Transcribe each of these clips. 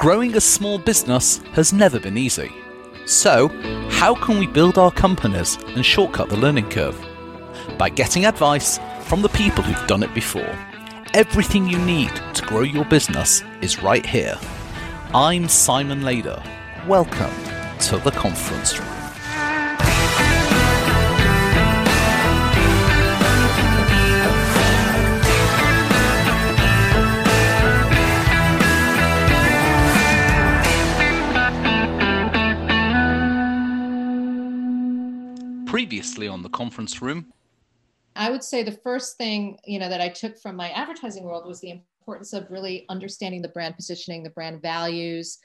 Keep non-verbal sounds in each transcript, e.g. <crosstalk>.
Growing a small business has never been easy. So, how can we build our companies and shortcut the learning curve? By getting advice from the people who've done it before. Everything you need to grow your business is right here. I'm Simon Lader. Welcome to the conference room. Previously on the conference room, I would say the first thing, you know, that I took from my advertising world was the importance of really understanding the brand positioning, the brand values,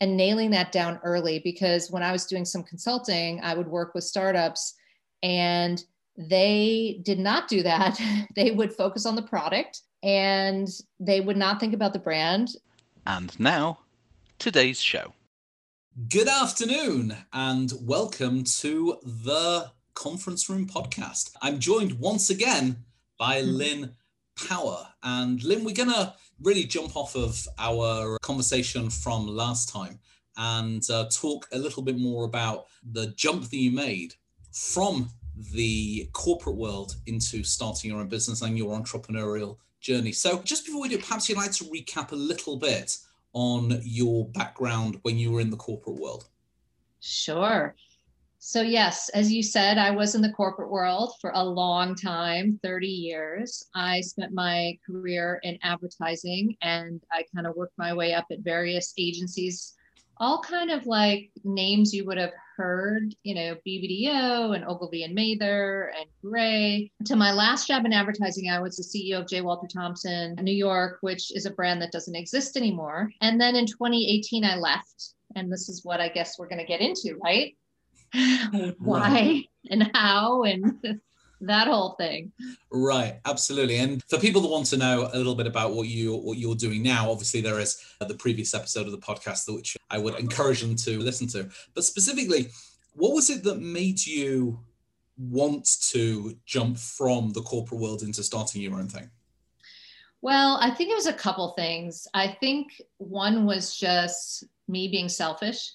and nailing that down early because when I was doing some consulting, I would work with startups and they did not do that. <laughs> they would focus on the product and they would not think about the brand. and now, today's show. Good afternoon and welcome to the Conference Room Podcast. I'm joined once again by Lynn Power. And Lynn, we're going to really jump off of our conversation from last time and uh, talk a little bit more about the jump that you made from the corporate world into starting your own business and your entrepreneurial journey. So, just before we do, perhaps you'd like to recap a little bit on your background when you were in the corporate world. Sure. So, yes, as you said, I was in the corporate world for a long time 30 years. I spent my career in advertising and I kind of worked my way up at various agencies, all kind of like names you would have heard, you know, BBDO and Ogilvy and Mather and Grey. To my last job in advertising, I was the CEO of J. Walter Thompson, New York, which is a brand that doesn't exist anymore. And then in 2018, I left. And this is what I guess we're going to get into, right? <laughs> Why and how and <laughs> that whole thing. Right, absolutely. And for people that want to know a little bit about what you what you're doing now, obviously there is the previous episode of the podcast which I would encourage them to listen to. But specifically, what was it that made you want to jump from the corporate world into starting your own thing? Well, I think it was a couple things. I think one was just me being selfish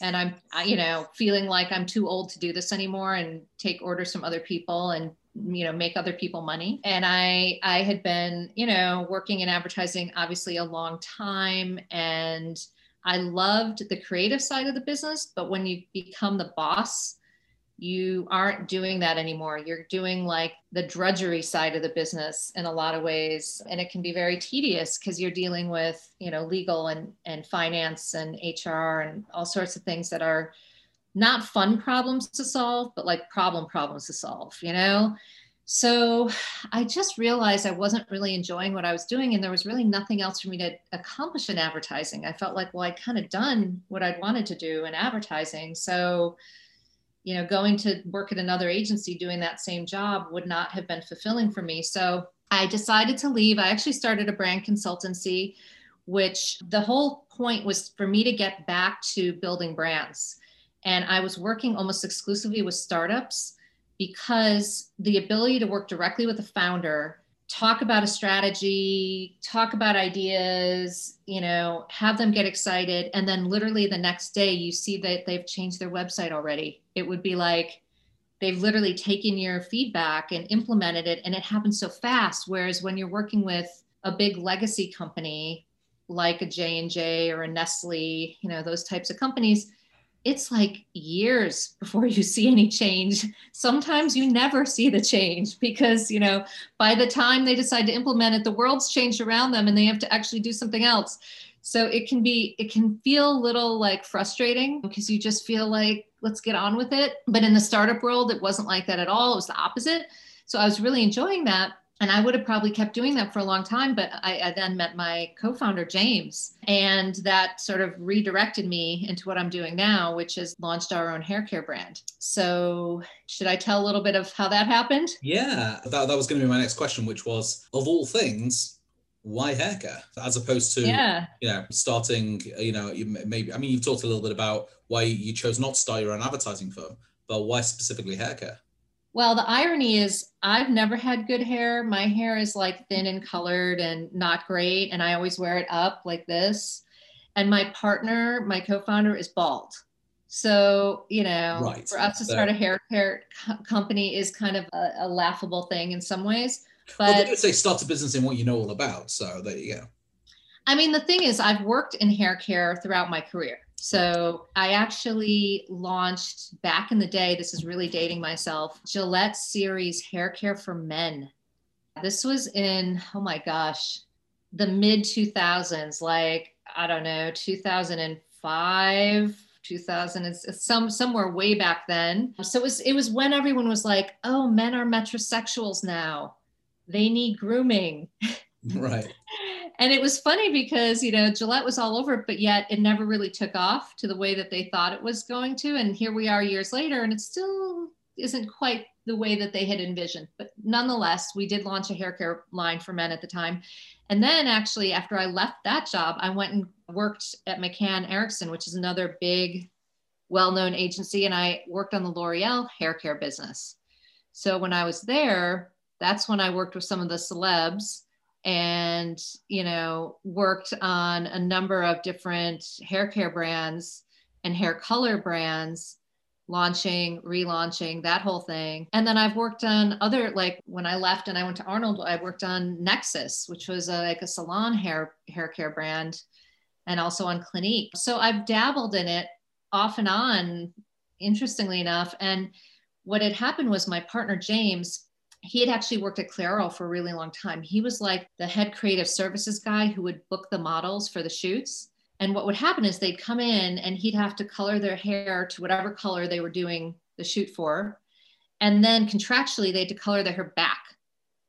and I'm, you know, feeling like I'm too old to do this anymore and take orders from other people and you know make other people money. And i i had been you know working in advertising obviously a long time and i loved the creative side of the business but when you become the boss you aren't doing that anymore. You're doing like the drudgery side of the business in a lot of ways. And it can be very tedious because you're dealing with you know legal and and finance and hr and all sorts of things that are not fun problems to solve but like problem problems to solve you know? So i just realized i wasn't really enjoying what i was doing and there was really nothing else for me to accomplish in advertising. I felt like well i'd kind of done what i'd wanted to do in advertising. So you know, going to work at another agency doing that same job would not have been fulfilling for me. So I decided to leave. I actually started a brand consultancy, which the whole point was for me to get back to building brands. And I was working almost exclusively with startups because the ability to work directly with the founder talk about a strategy, talk about ideas, you know, have them get excited. And then literally the next day, you see that they've changed their website already. It would be like they've literally taken your feedback and implemented it. And it happens so fast. Whereas when you're working with a big legacy company like a J&J or a Nestle, you know, those types of companies, it's like years <laughs> before you see any change. Sometimes you never see the change because, you know, by the time they decide to implement it, the world's changed around them and they have to actually do something else. So it can be, it can feel a little like frustrating because you just feel like, let's get on with it. But in the startup world, it wasn't like that at all. It was the opposite. So I was really enjoying that and I would have probably kept doing that for a long time. But I, I, then met my co founder, James, and that sort of redirected me into what I'm doing now, which is launched our own hair care brand. So, should I tell a little bit of how that happened? Yeah, that, that was going to be my next question, which was of all things, why hair care as opposed to yeah. you know starting you know you maybe i mean you've talked a little bit about why you chose not to start your own advertising firm but why specifically hair care well, the irony is, I've never had good hair. My hair is like thin and colored and not great. And I always wear it up like this. and my partner, my co-founder, is bald. So, you know, Right. for us to start a hair care co- company is kind of a, a laughable thing in some ways. well, they don't say start a business in what you know all about. So there you go. I mean, the thing is, I've worked in hair care throughout my career. So I actually launched back in the day, this is really dating myself, Gillette Series Hair Care for Men. This was in, oh my gosh, the mid 2000s, like, I don't know, 2005. 2000 it's it's some somewhere way back then so it was it was when everyone was like oh men are metrosexuals now they need grooming Right. <laughs> and it was funny because you know Gillette was all over it, but yet it never really took off to the way that they thought it was going to. And here we are years later, and it still isn't quite the way that they had envisioned. But nonetheless, we did launch a hair care line for men at the time. And then actually, after I left that job, I went and worked at McCann Erickson, which is another big, well-known agency, and I worked on the L'Oreal hair care business. So when I was there, that's when I worked with some of the celebs and you know worked on a number of different hair care brands and hair color brands launching relaunching that whole thing. And then i've worked on other like when i left and i went to arnold i worked on Nexxus which was a, like a salon hair hair care brand and also on clinique. So i've dabbled in it off and on interestingly enough. And what had happened was my partner james he had actually worked at Clairol for a really long time. He was like the head creative services guy who would book the models for the shoots. And what would happen is they'd come in and he'd have to color their hair to whatever color they were doing the shoot for. And then contractually, they had to color their hair back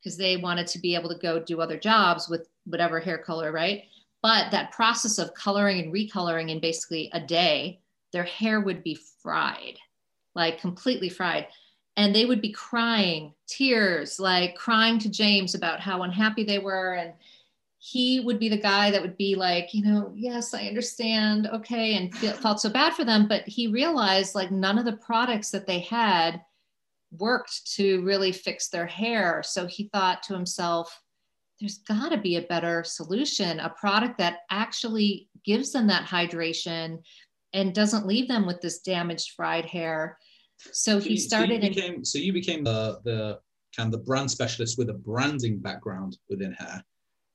because they wanted to be able to go do other jobs with whatever hair color, right? But that process of coloring and recoloring in basically a day, their hair would be fried, like completely fried and they would be crying tears like crying to james about how unhappy they were. And he would be the guy that would be like you know yes i understand. Okay. And feel, felt so bad for them. But he realized like none of the products that they had worked to really fix their hair. So he thought to himself there's got to be a better solution a product that actually gives them that hydration and doesn't leave them with this damaged fried hair so he you- started So you in became, so you became the the kind of the brand specialist with a branding background within hair.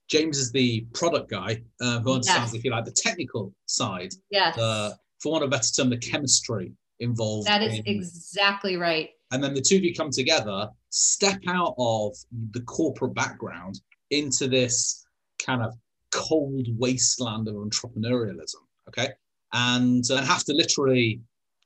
James is the product guy uh, who understands, Yes. if you like, the technical side, yes the for want of a better term, the chemistry involved. that is in- exactly right and then the two of you come together, step out of the corporate background into this kind of cold wasteland of entrepreneurialism. Okay, and uh, have to literally,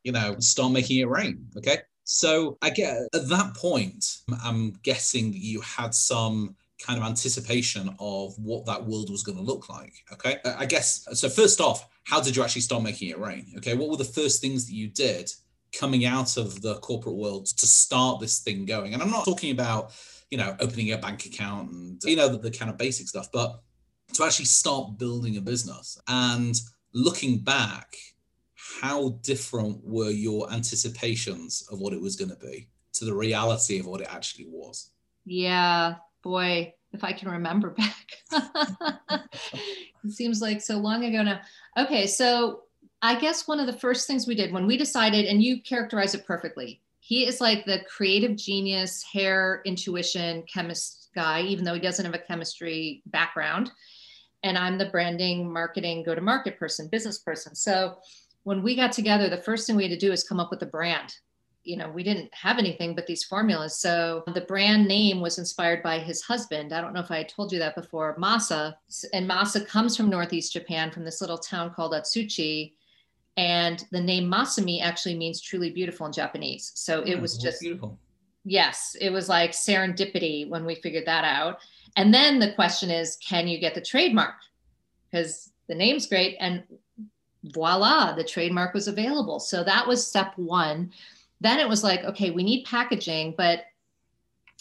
you know, start making it rain. Okay, so I get at that point, I'm guessing that you had some kind of anticipation of what that world was going to look like. Okay, I guess so. First off, how did you actually start making it rain? Okay, what were the first things that you did coming out of the corporate world to start this thing going? And I'm not talking about, you know, opening a bank account and you know the, the kind of basic stuff, but to actually start building a business and looking back how different were your anticipations of what it was going to be to the reality of what it actually was Yeah, boy, if I can remember <laughs> back. it seems like so long ago now. Okay, so I guess one of the first things we did when we decided, and you characterize it perfectly, he is like the creative genius, hair intuition chemist guy, even though he doesn't have a chemistry background. And I'm the branding, marketing, go to market person, business person. So when we got together, the first thing we had to do is come up with a brand you know, we didn't have anything but these formulas. So the brand name was inspired by his husband. I don't know if I told you that before, Masa. And Masa comes from Northeast Japan, from this little town called Atsuchi. And the name Masami actually means truly beautiful in Japanese. So it Yeah, was just, beautiful yes, it was like serendipity when we figured that out. And then the question is, can you get the trademark? Because the name's great. And voila, the trademark was available. So that was step one. Then it was like okay we need packaging but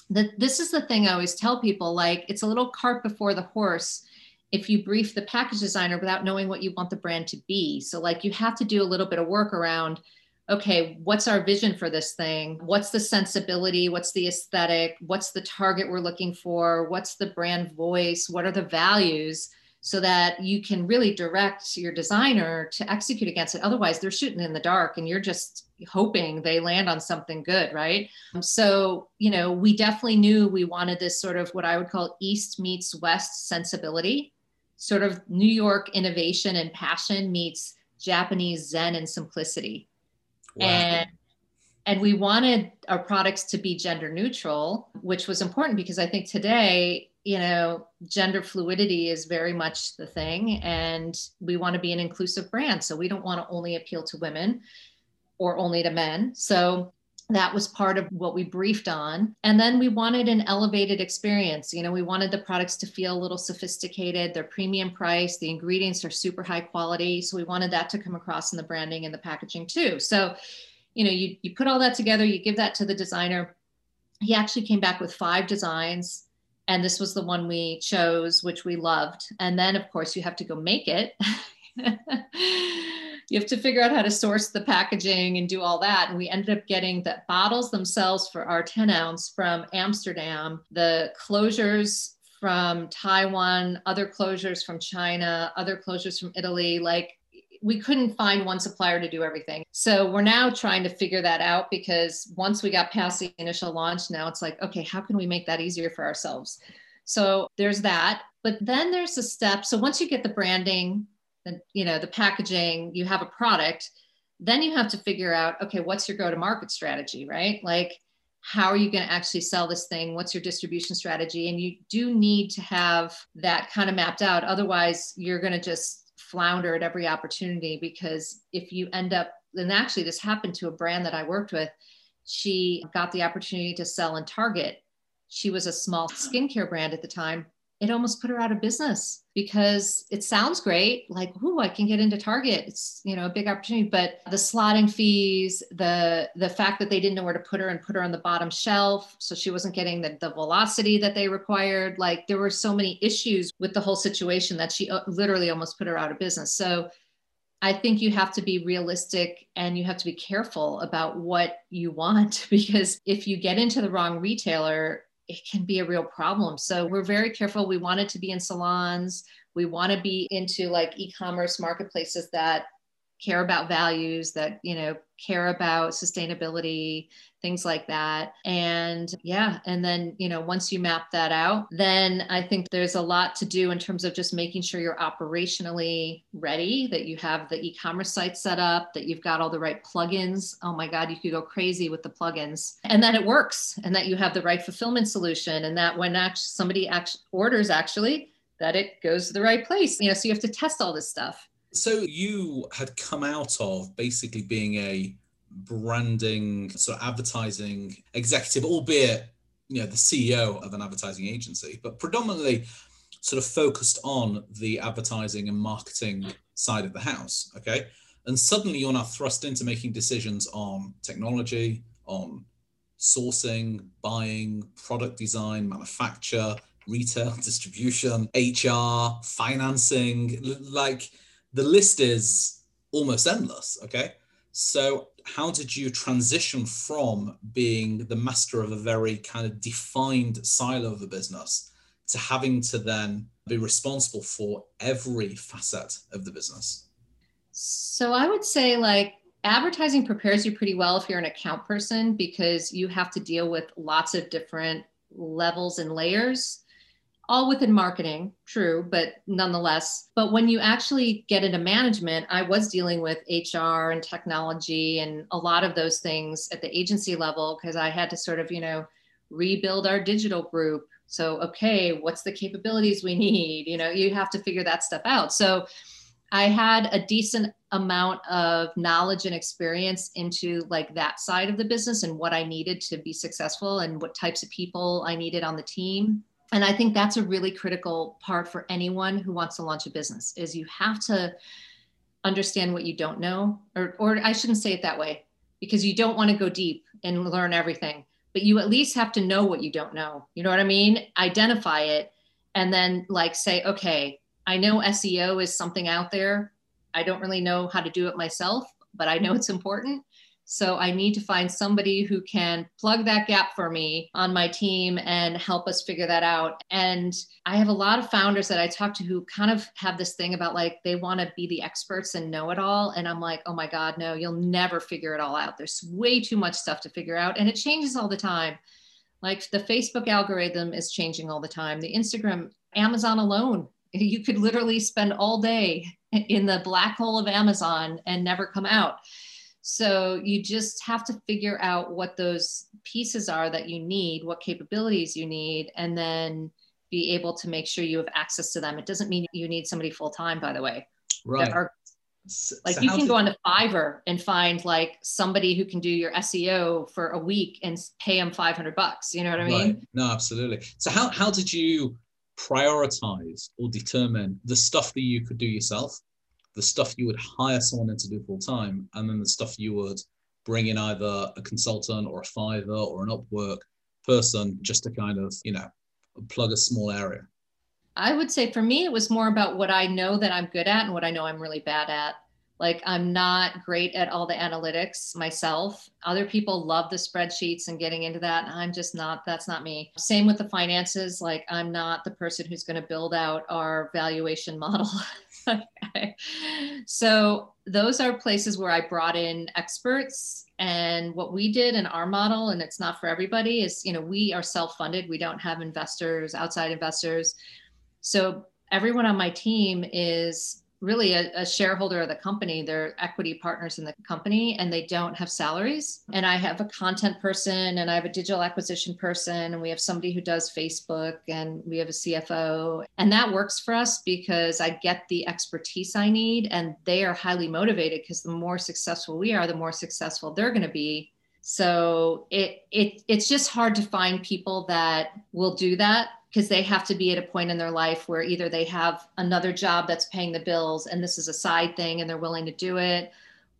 the, this is the thing i always tell people like it's a little cart before the horse if you brief the package designer without knowing what you want the brand to be. So like you have to do a little bit of work around okay what's our vision for this thing? What's the sensibility? What's the aesthetic? What's the target we're looking for? What's the brand voice? What are the values so that you can really direct your designer to execute against it. Otherwise, they're shooting in the dark and you're just hoping they land on something good, right? Um, so, you know, we definitely knew we wanted this sort of what I would call East meets West sensibility, sort of New York innovation and passion meets Japanese Zen and simplicity. Wow. And and we wanted our products to be gender neutral, which was important because I think today you know, gender fluidity is very much the thing. And we want to be an inclusive brand. So we don't want to only appeal to women or only to men. So that was part of what we briefed on. And then we wanted an elevated experience. You know, we wanted the products to feel a little sophisticated. They're premium price. The ingredients are super high quality. So we wanted that to come across in the branding and the packaging too. So, you know, you, you put all that together, you give that to the designer. He actually came back with five designs and this was the one we chose which we loved. And then of course you have to go make it. <laughs> You have to figure out how to source the packaging and do all that. And we ended up getting the bottles themselves for our 10 ounce from amsterdam the closures from taiwan other closures from china other closures from italy like we couldn't find one supplier to do everything. So we're now trying to figure that out because once we got past the initial launch, now it's like, okay, how can we make that easier for ourselves? So there's that. But then there's a step. So once you get the branding, the, you know, the packaging, you have a product, then you have to figure out, okay, what's your go-to-market strategy, right? Like, how are you going to actually sell this thing? What's your distribution strategy? And you do need to have that kind of mapped out. Otherwise, you're going to just flounder at every opportunity because if you end up, and actually this happened to a brand that I worked with, she got the opportunity to sell in Target. She was a small skincare brand at the time it almost put her out of business because it sounds great. Like oh i can get into target. It's you know a big opportunity but the slotting fees the the fact that they didn't know where to put her and put her on the bottom shelf so she wasn't getting the, the velocity that they required. Like there were so many issues with the whole situation that she uh, literally almost put her out of business. So I think you have to be realistic and you have to be careful about what you want <laughs> because if you get into the wrong retailer, it can be a real problem. So we're very careful. We want it to be in salons. We want to be into like e-commerce marketplaces that care about values, that you know care about sustainability, things like that. And yeah, and then, you know, once you map that out, then I think there's a lot to do in terms of just making sure you're operationally ready, that you have the e commerce site set up, that you've got all the right plugins. Oh my God, you could go crazy with the plugins, and that it works, and that you have the right fulfillment solution, and that when actually somebody actually orders, actually, that it goes to the right place. You know, so you have to test all this stuff. So you had come out of basically being a branding, sort of advertising executive, albeit you know the CEO of an advertising agency, but predominantly sort of focused on the advertising and marketing side of the house. Okay. And suddenly you're now thrust into making decisions on technology, on sourcing, buying, product design, manufacture, retail, <laughs> distribution, HR, financing. Like the list is almost endless. Okay. So how did you transition from being the master of a very kind of defined silo of the business to having to then be responsible for every facet of the business? So I would say like advertising prepares you pretty well if you're an account person because you have to deal with lots of different levels and layers all within marketing, true, but nonetheless. But when you actually get into management, I was dealing with HR and technology and a lot of those things at the agency level because I had to sort of, you know, rebuild our digital group. So, okay, what's the capabilities we <laughs> need? You know, you have to figure that stuff out. So, I had a decent amount of knowledge and experience into like that side of the business and what I needed to be successful and what types of people I needed on the team and i think that's a really critical part for anyone who wants to launch a business is you have to understand what you don't know or, or i shouldn't say it that way because you don't want to go deep and learn everything but you at least have to know what you don't know. You know what i mean? Identify it and then like say okay i know seo is something out there. I don't really know how to do it myself but i know it's important So I need to find somebody who can plug that gap for me on my team and help us figure that out. And I have a lot of founders that I talk to who kind of have this thing about like they want to be the experts and know it all. And I'm like, oh my God, no, you'll never figure it all out. There's way too much stuff to figure out and it changes all the time. Like the Facebook algorithm is changing all the time. The Instagram, Amazon alone, <laughs> you could literally spend all day in the black hole of Amazon and never come out. So you just have to figure out what those pieces are that you need, what capabilities you need, and then be able to make sure you have access to them. It doesn't mean you need somebody full time, by the way. Right. Are, like so you can go on to Fiverr and find like somebody who can do your SEO for a week and pay them 500 bucks. You know what I mean? Right. No, absolutely. So how, how did you prioritize or determine the stuff that you could do yourself the stuff you would hire someone in to do full time, and then the stuff you would bring in either a consultant or a Fiverr or an Upwork person just to kind of, you know, plug a small area? I would say for me, it was more about what I know that I'm good at and what I know I'm really bad at. Like, I'm not great at all the analytics myself. Other people love the spreadsheets and getting into that. I'm just not, that's not me. Same with the finances. Like, I'm not the person who's going to build out our valuation <laughs> model. <laughs> okay. So those are places where I brought in experts. And what we did in our model, and it's not for everybody, is you know, we are self-funded. We don't have investors, outside investors. So everyone on my team is really a, a, shareholder of the company. They're equity partners in the company and they don't have salaries. And I have a content person and I have a digital acquisition person and we have somebody who does Facebook and we have a CFO. And that works for us because I get the expertise I need and they are highly motivated because the more successful we are, the more successful they're going to be. So it, it it's just hard to find people that will do that because they have to be at a point in their life where either they have another job that's paying the bills and this is a side thing and they're willing to do it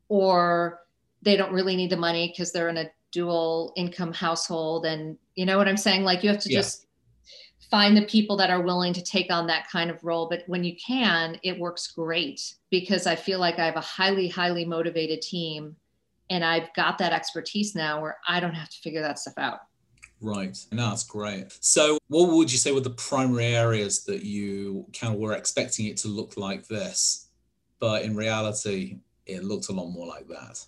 or they don't really need the money because they're in a dual income household and you know what i'm saying? Like you have to yeah. just find the people that are willing to take on that kind of role. But when you can it works great because i feel like i have a highly highly motivated team and i've got that expertise now where i don't have to figure that stuff out Right. No, that's great. So, what would you say were the primary areas that you kind of were expecting it to look like this, but in reality, it looked a lot more like that?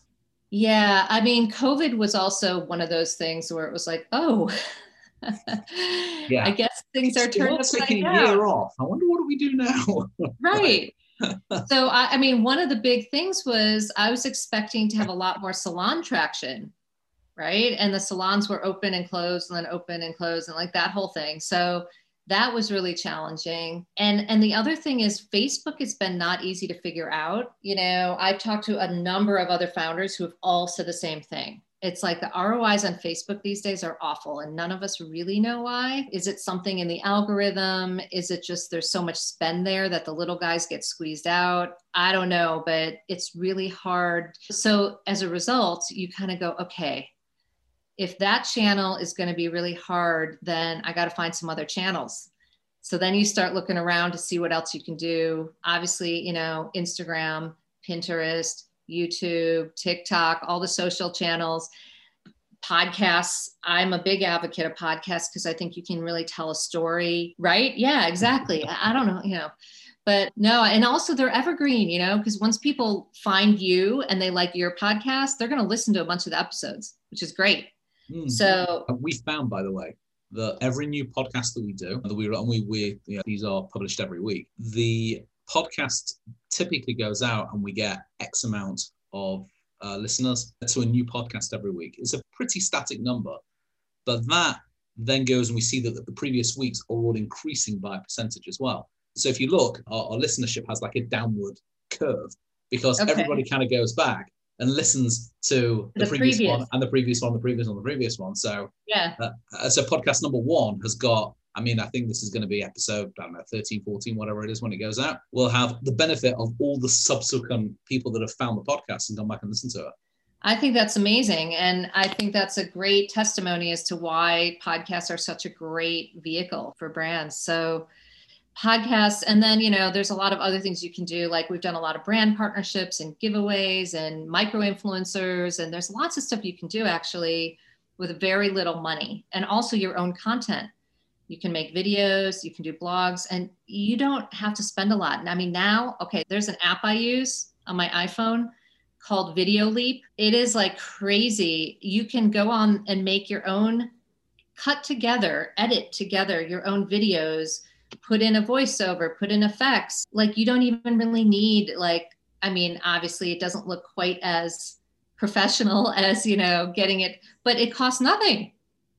Yeah. I mean, COVID was also one of those things where it was like, oh, <laughs> yeah. I guess things are turned upside taking down. a year off. I wonder what do we do now? <laughs> right. <laughs> so, I, I mean, one of the big things was I was expecting to have a lot more salon traction right? And the salons were open and closed and then open and closed and like that whole thing. So that was really challenging. And and the other thing is Facebook has been not easy to figure out. You know, I've talked to a number of other founders who have all said the same thing. It's like the ROIs on Facebook these days are awful and none of us really know why. Is it something in the algorithm? Is it just there's so much spend there that the little guys get squeezed out? I don't know, but it's really hard. So as a result, you kind of go, okay, if that channel is going to be really hard, then I got to find some other channels. So then you start looking around to see what else you can do. Obviously, you know, Instagram, Pinterest, YouTube, TikTok, all the social channels, podcasts. I'm a big advocate of podcasts because I think you can really tell a story, right? Yeah, exactly. I don't know, you know, but no, and also they're evergreen, you know, because once people find you and they like your podcast, they're going to listen to a bunch of the episodes, which is great. Mm. So we found, by the way, that every new podcast that we do, that we and we we you know, these are published every week. The podcast typically goes out, and we get X amount of uh, listeners to a new podcast every week. It's a pretty static number, but that then goes and we see that the previous weeks are all increasing by a percentage as well. So if you look, our, our listenership has like a downward curve because okay. everybody kind of goes back and listens to the, the previous, previous, one and the previous one, the previous one, the previous one. So yeah. Uh, so podcast number one has got. I mean, I think this is going to be episode, I don't know, 13, 14, whatever it is when it goes out. We'll have the benefit of all the subsequent people that have found the podcast and gone back and listened to it. I think that's amazing. And I think that's a great testimony as to why podcasts are such a great vehicle for brands. So podcasts. And then you know there's a lot of other things you can do. Like we've done a lot of brand partnerships and giveaways and micro influencers and there's lots of stuff you can do actually with very little money. And also your own content. You can make videos you can do blogs and you don't have to spend a lot. And i mean now okay there's an app i use on my iphone called Videoleap. It is like crazy. You can go on and make your own cut together edit together your own videos put in a voiceover, put in effects. Like you don't even really need like I mean, obviously it doesn't look quite as professional <laughs> as, you know, getting it, but it costs nothing.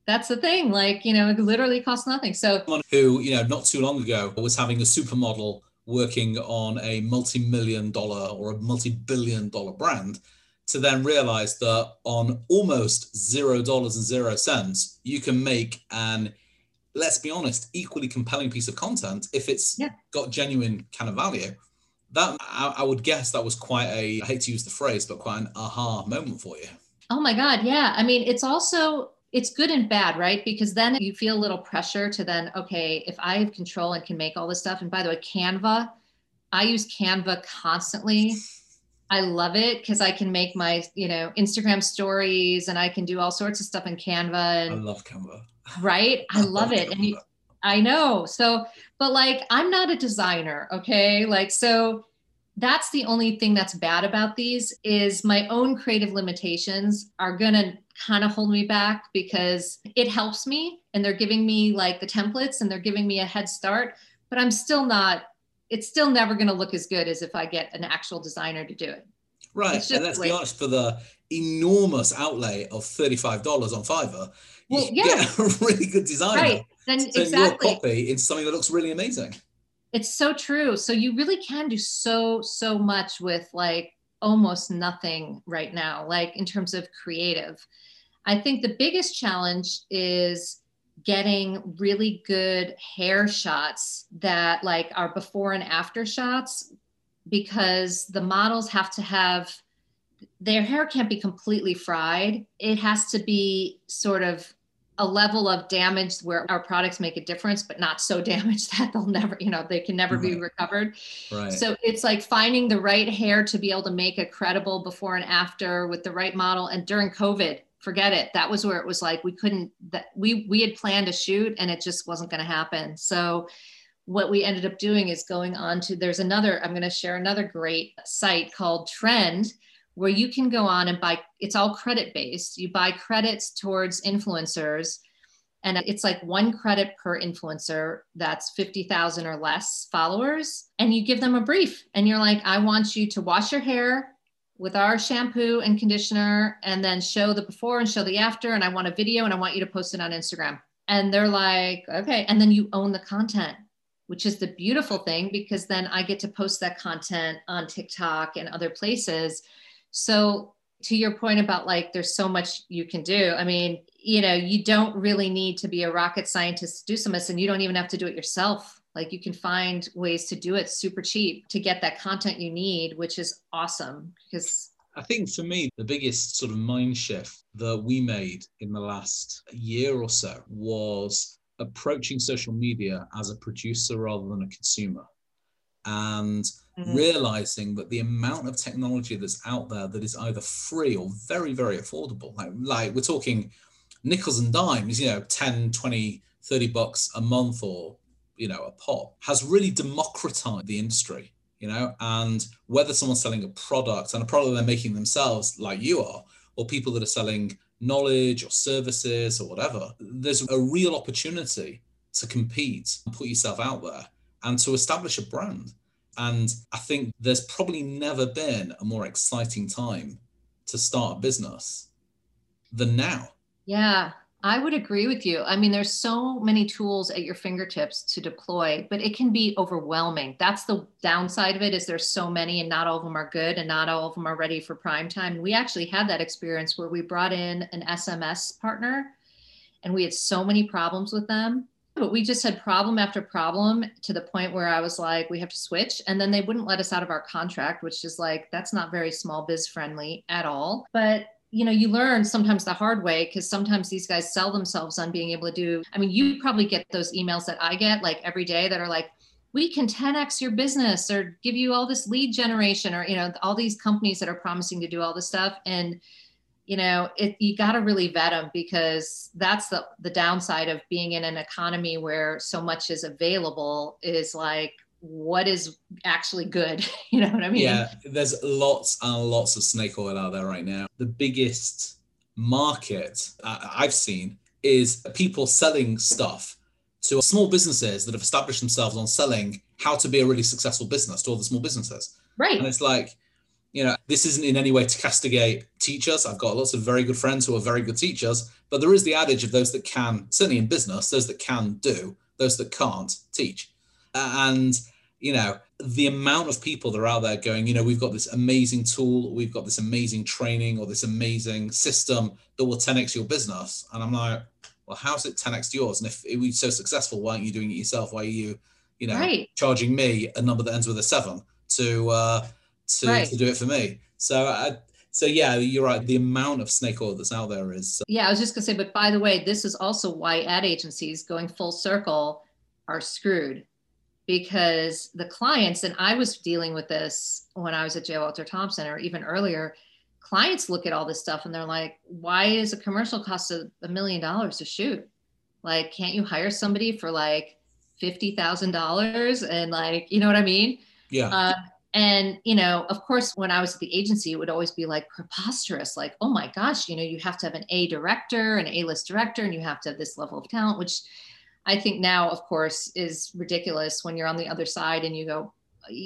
That's the thing. Like, you know, it literally costs nothing. So someone who, you know, not too long ago was having a supermodel working on a multi-million dollar or a multi-billion dollar brand to then realize that on almost zero dollars and zero cents, you can make an let's be honest, equally compelling piece of content if it's yeah. got genuine kind of value. That I, I, would guess that was quite a I hate to use the phrase, but quite an aha moment for you. Oh my God. Yeah. I mean, it's also it's good and bad, right? Because then you feel a little pressure to then, okay, if I have control and can make all this stuff. And by the way, Canva, I use Canva constantly. I love it because I can make my, you know, Instagram stories and I can do all sorts of stuff in Canva. And I love Canva. Right? I love it. And you, i know. So but like i'm not a designer okay? Like so that's the only thing that's bad about these is my own creative limitations are going to kind of hold me back because it helps me and they're giving me like the templates and they're giving me a head start but i'm still not it's still never going to look as good as if i get an actual designer to do it right and let's be honest for the enormous outlay of $35 on fiverr well, yeah. get <laughs> a really good designer right. then exactly. your copy into something that looks really amazing. It's so true. So you really can do so so much with like almost nothing right now, like in terms of creative. I think the biggest challenge is getting really good hair shots that like are before and after shots because the models have to have their hair can't be completely fried. It has to be sort of a level of damage where our products make a difference, but not so <laughs> damaged that they'll never, you know, they can never right. be recovered. Right. So it's like finding the right hair to be able to make a credible before and after with the right model. And during COVID, forget it. That was where it was like we couldn't that we we had planned a shoot and it just wasn't going to happen. So what we ended up doing is going on to there's another, I'm going to share another great site called Trend where you can go on and buy it's all credit based you buy credits towards influencers and it's like one credit per influencer that's 50,000 or less followers and you give them a brief and you're like I want you to wash your hair with our shampoo and conditioner and then show the before and show the after and I want a video and I want you to post it on Instagram and they're like okay and then you own the content which is the beautiful thing because then I get to post that content on TikTok and other places so to your point about like there's so much you can do. I mean, you know, you don't really need to be a rocket scientist to do some of this, and you don't even have to do it yourself. Like you can find ways to do it super cheap to get that content you need, which is awesome because I think for me, the biggest sort of mind shift that we made in the last year or so was approaching social media as a producer rather than a consumer. And mm-hmm. realizing that the amount of technology that's out there that is either free or very, very affordable, like, like we're talking nickels and dimes, you know, 10, 20, 30 bucks a month or, you know, a pop, has really democratized the industry, you know, and whether someone's selling a product and a product they're making themselves like you are, or people that are selling knowledge or services or whatever, there's a real opportunity to compete and put yourself out there and to establish a brand. And I think there's probably never been a more exciting time to start a business than now. Yeah, I would agree with you. I mean, there's so many tools at your fingertips to deploy, but it can be overwhelming. That's the downside of it is there's so many and not all of them are good and not all of them are ready for prime time. We actually had that experience where we brought in an SMS partner and we had so many problems with them but we just had problem after problem to the point where I was like, we have to switch. And then they wouldn't let us out of our contract, which is like, that's not very small biz friendly at all. But you know, you learn sometimes the hard way because sometimes these guys sell themselves on being able to do. I mean, you probably get those emails that I get like every day that are like, we can 10x your business or give you all this lead generation or you know all these companies that are promising to do all this stuff and you know it, you got to really vet them because that's the the downside of being in an economy where so much is available is like what is actually good <laughs> you know what i mean yeah there's lots and lots of snake oil out there right now the biggest market i've seen is people selling stuff to small businesses that have established themselves on selling how to be a really successful business to all the small businesses right and it's like you know, this isn't in any way to castigate teachers. I've got lots of very good friends who are very good teachers, but there is the adage of those that can, certainly in business, those that can do, those that can't teach. And, you know, the amount of people that are out there going, you know, we've got this amazing tool, we've got this amazing training or this amazing system that will 10x your business. And I'm like, well, how's it 10x yours? And if it was so successful, why aren't you doing it yourself? Why are you, you know, right. charging me a number that ends with a seven to, uh, to, right. to do it for me. So I, so yeah, you're right. The amount of snake oil that's out there is. Uh, yeah, I was just gonna say, but by the way, this is also why ad agencies going full circle are screwed because the clients, and I was dealing with this when I was at J. Walter Thompson or even earlier, clients look at all this stuff and they're like, why is a commercial cost a, million dollars to shoot? Like, can't you hire somebody for like $50,000 and like, you know what I mean? Yeah. Uh, and you know of course when i was at the agency it would always be like preposterous like oh my gosh you know you have to have an a director an a list director and you have to have this level of talent which i think now of course is ridiculous when you're on the other side and you go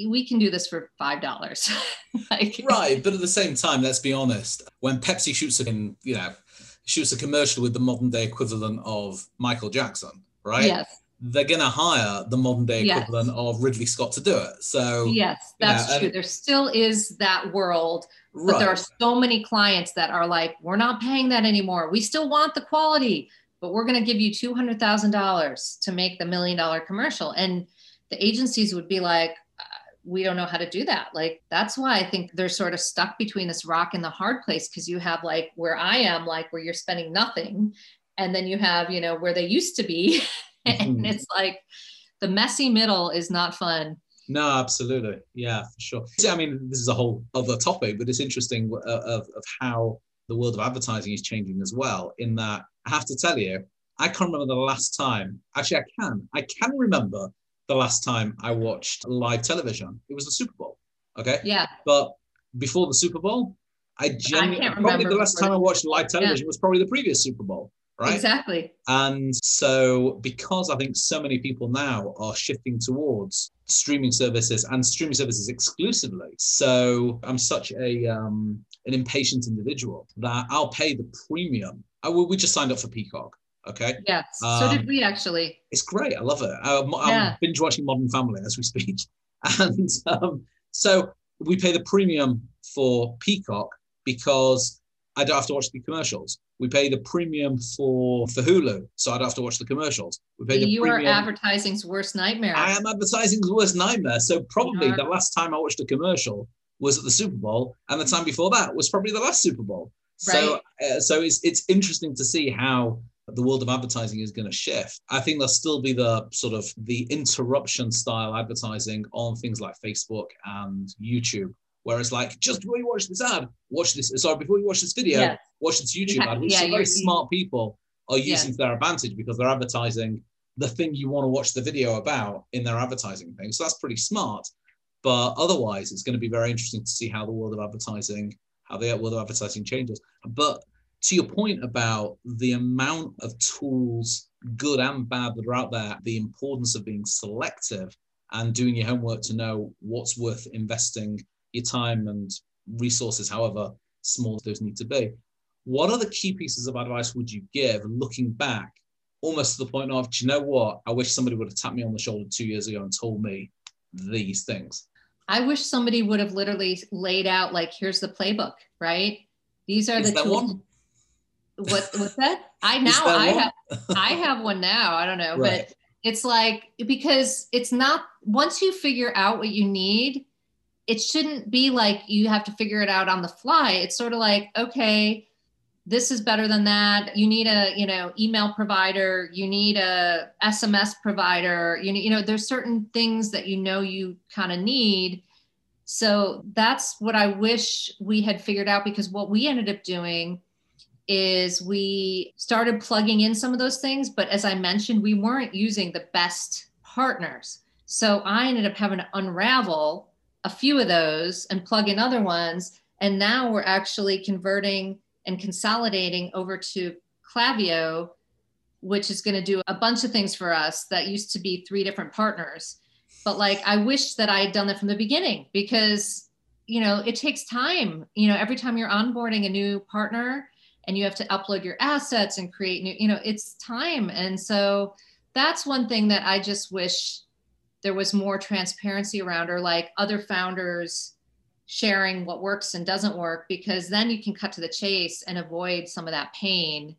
we can do this for five dollars <laughs> like, right but at the same time let's be honest when pepsi shoots a you know shoots a commercial with the modern day equivalent of michael jackson right yes they're going to hire the modern day equivalent yes. of Ridley Scott to do it. So yes, that's you know, true. there still is that world, but right. there are so many clients that are like, we're not paying that anymore. We still want the quality, but we're going to give you two hundred thousand dollars to make the million dollar commercial, and the agencies would be like. Uh, we don't know how to do that. Like, that's why I think they're sort of stuck between this rock and the hard place because you have like where I am, like where you're spending nothing, and then you have, you know, where they used to be <laughs> and it's like the messy middle is not fun. No, absolutely. Yeah, for sure. I mean, this is a whole other topic, but it's interesting uh, of, of how the world of advertising is changing as well. In that, I have to tell you, I can't remember the last time. Actually, I can. I can remember the last time I watched live television. It was the Super Bowl. Okay. Yeah. But before the Super Bowl, I genuinely I probably the last time I watched live television yeah. was probably the previous Super Bowl right? Exactly. And so, because I think so many people now are shifting towards streaming services and streaming services exclusively, so I'm such a um, an impatient individual that I'll pay the premium. I, we just signed up for Peacock. Okay. Yes. Um, so did um, we actually. It's great. I love it. I'm, I'm binge watching Modern Family as we speak, <laughs> and um, so we pay the premium for Peacock because I don't have to watch the commercials. We pay the premium for for Hulu, so I don't have to watch the commercials. We pay the you premium. are advertising's worst nightmare. I am advertising's worst nightmare. So probably the last time I watched a commercial was at the Super Bowl, and the time before that was probably the last Super Bowl. So uh, so it's it's interesting to see how the world of advertising is going to shift. I think there'll still be the sort of the interruption style advertising on things like Facebook and YouTube, where it's like, just before you watch this ad, watch this. Sorry, before you watch this video, yeah. watch this YouTube ad, which yeah, very smart people are using yeah. to their advantage because they're advertising the thing you want to watch the video about in their advertising thing. So that's pretty smart. But otherwise, it's going to be very interesting to see how the world of advertising, how the world of advertising changes. But to your point about the amount of tools, good and bad, that are out there, the importance of being selective and doing your homework to know what's worth investing your time and resources, however small those need to be. What are the key pieces of advice would you give looking back, almost to the point of, do you know what? I wish somebody would have tapped me on the shoulder two years ago and told me these things. I wish somebody would have literally laid out, like, here's the playbook, right? These are Is the tools. One? What what's that? I <laughs> now I one? have <laughs> I have one now. I don't know, right. but it's like because it's not once you figure out what you need, it shouldn't be like you have to figure it out on the fly. It's sort of like, okay, this is better than that. You need a you know email provider. You need a sms provider. You know, you know there's certain things that you know you kind of need. So that's what i wish we had figured out because what we ended up doing is we started plugging in some of those things but as i mentioned we weren't using the best partners. So i ended up having to unravel a few of those and plug in other ones and now we're actually converting and consolidating over to Klaviyo, which is going to do a bunch of things for us that used to be three different partners. But like, I wish that I had done that from the beginning because, you know, it takes time. You know, every time you're onboarding a new partner and you have to upload your assets and create new, you know, it's time. And so that's one thing that I just wish there was more transparency around or like other founders sharing what works and doesn't work because then you can cut to the chase and avoid some of that pain.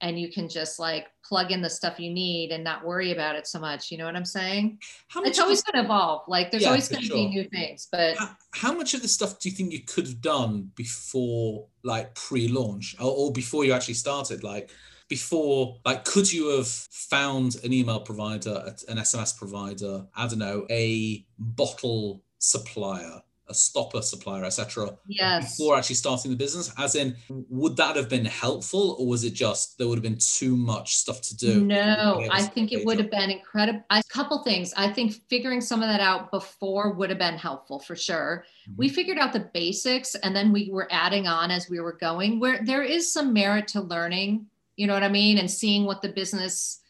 And you can just like plug in the stuff you need and not worry about it so much. You know what i'm saying? It's always going to evolve. Like there's yeah, always going to sure. be new things but how, how, much of this stuff do you think you could have done before like pre-launch or, or before you actually started? Like before like could you have found an email provider an sms provider i don't know a bottle supplier a stopper supplier, etc. Yes. Before actually starting the business, as in, would that have been helpful, or was it just there would have been too much stuff to do? No, I think it would have been incredible. A couple things. I think figuring some of that out before would have been helpful for sure. Mm-hmm. We figured out the basics, and then we were adding on as we were going. Where there is some merit to learning, you know what I mean, and seeing what the business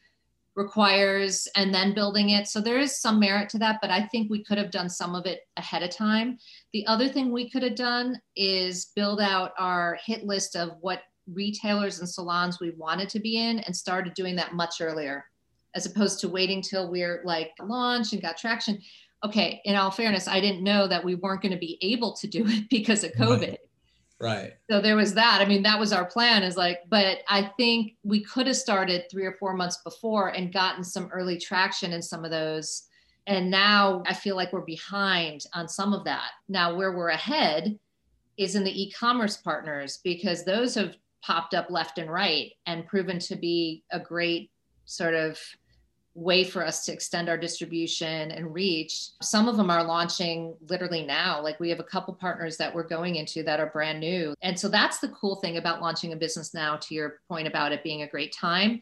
requires and then building it. So there is some merit to that, but I think we could have done some of it ahead of time. The other thing we could have done is build out our hit list of what retailers and salons we wanted to be in and started doing that much earlier as opposed to waiting till we're like launched and got traction. Okay, in all fairness, I didn't know that we weren't going to be able to do it <laughs> because of COVID. Right. Right. So there was that. I mean, that was our plan is like, but I think we could have started three or four months before and gotten some early traction in some of those. And now I feel like we're behind on some of that. Now, where we're ahead is in the e commerce partners because those have popped up left and right and proven to be a great sort of way for us to extend our distribution and reach. Some of them are launching literally now. Like we have a couple partners that we're going into that are brand new. And so that's the cool thing about launching a business now, to your point about it being a great time,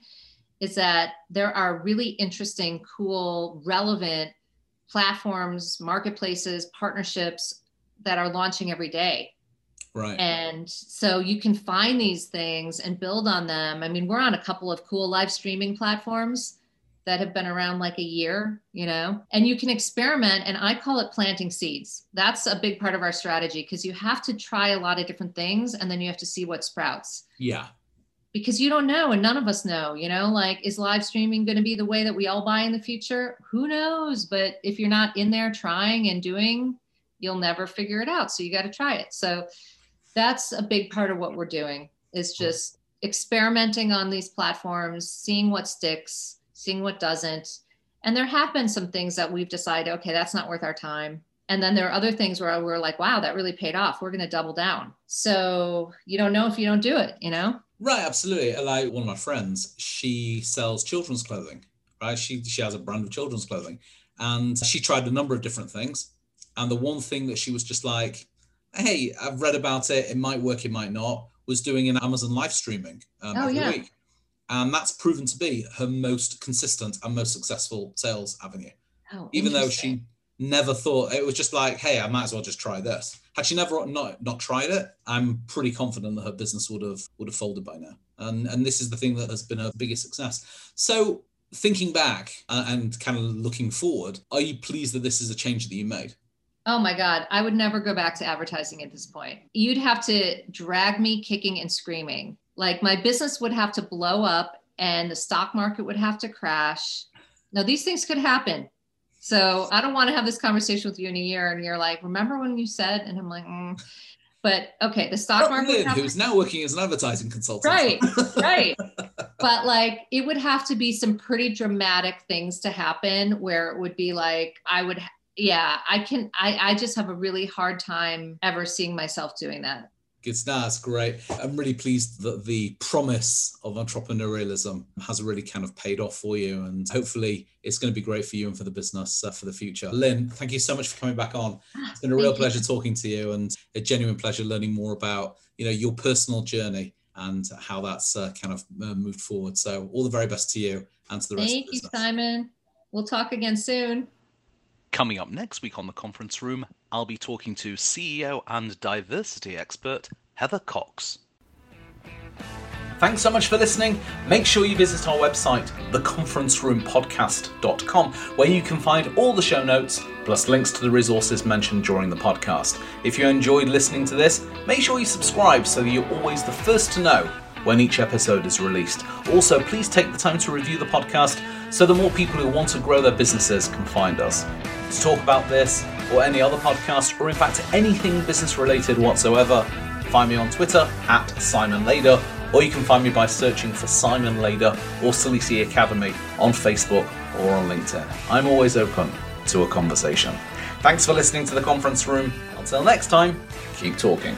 is that there are really interesting, cool, relevant platforms, marketplaces, partnerships that are launching every day. Right. And so you can find these things and build on them. I mean, we're on a couple of cool live streaming platforms that have been around like a year, you know, and you can experiment. And I call it planting seeds. That's a big part of our strategy because you have to try a lot of different things and then you have to see what sprouts. Yeah. Because you don't know, and none of us know, you know, like is live streaming going to be the way that we all buy in the future? Who knows? But if you're not in there trying and doing, you'll never figure it out. So you got to try it. So that's a big part of what we're doing is just experimenting on these platforms, seeing what sticks seeing what doesn't. And there have been some things that we've decided, okay, that's not worth our time. And then there are other things where we're like, wow, that really paid off. We're going to double down. So you don't know if you don't do it, you know? Right, absolutely. Like one of my friends, she sells children's clothing, right? She, she has a brand of children's clothing and she tried a number of different things. And the one thing that she was just like, hey, I've read about it. It might work, it might not, was doing an Amazon live streaming um, oh, every yeah. week. And that's proven to be her most consistent and most successful sales avenue. Oh, Even though she never thought it was just like, hey, I might as well just try this. Had she never not not tried it, I'm pretty confident that her business would have would have folded by now. And and this is the thing that has been her biggest success. So thinking back and kind of looking forward, are you pleased that this is a change that you made? Oh my God, I would never go back to advertising at this point. You'd have to drag me kicking and screaming like my business would have to blow up and the stock market would have to crash. Now, these things could happen. So I don't want to have this conversation with you in a year and you're like, remember when you said, and I'm like, mm. but okay, the stock market. who's now working as an advertising consultant. Right, right. <laughs> but like it would have to be some pretty dramatic things to happen where it would be like, I would, yeah, I can, I, I just have a really hard time ever seeing myself doing that. Good, that's great. I'm really pleased that the promise of entrepreneurialism has really kind of paid off for you, and hopefully it's going to be great for you and for the business uh, for the future. Lynn, thank you so much for coming back on. It's been a real pleasure talking to you, and a genuine pleasure learning more about you know your personal journey and how that's uh, kind of uh, moved forward. So all the very best to you and to the rest. Thank you, Simon. We'll talk again soon. Coming up next week on the conference room, I'll be talking to CEO and diversity expert Heather Cox. Thanks so much for listening. Make sure you visit our website, theconferenceroompodcast.com, where you can find all the show notes, plus links to the resources mentioned during the podcast. If you enjoyed listening to this, make sure you subscribe so that you're always the first to know when each episode is released. Also, please take the time to review the podcast so the more people who want to grow their businesses can find us. To talk about this or any other podcast, or in fact anything business related whatsoever, find me on Twitter at Simon Lader, or you can find me by searching for Simon Lader or Silisi Academy on Facebook or on LinkedIn. I'm always open to a conversation. Thanks for listening to the conference room. Until next time, keep talking.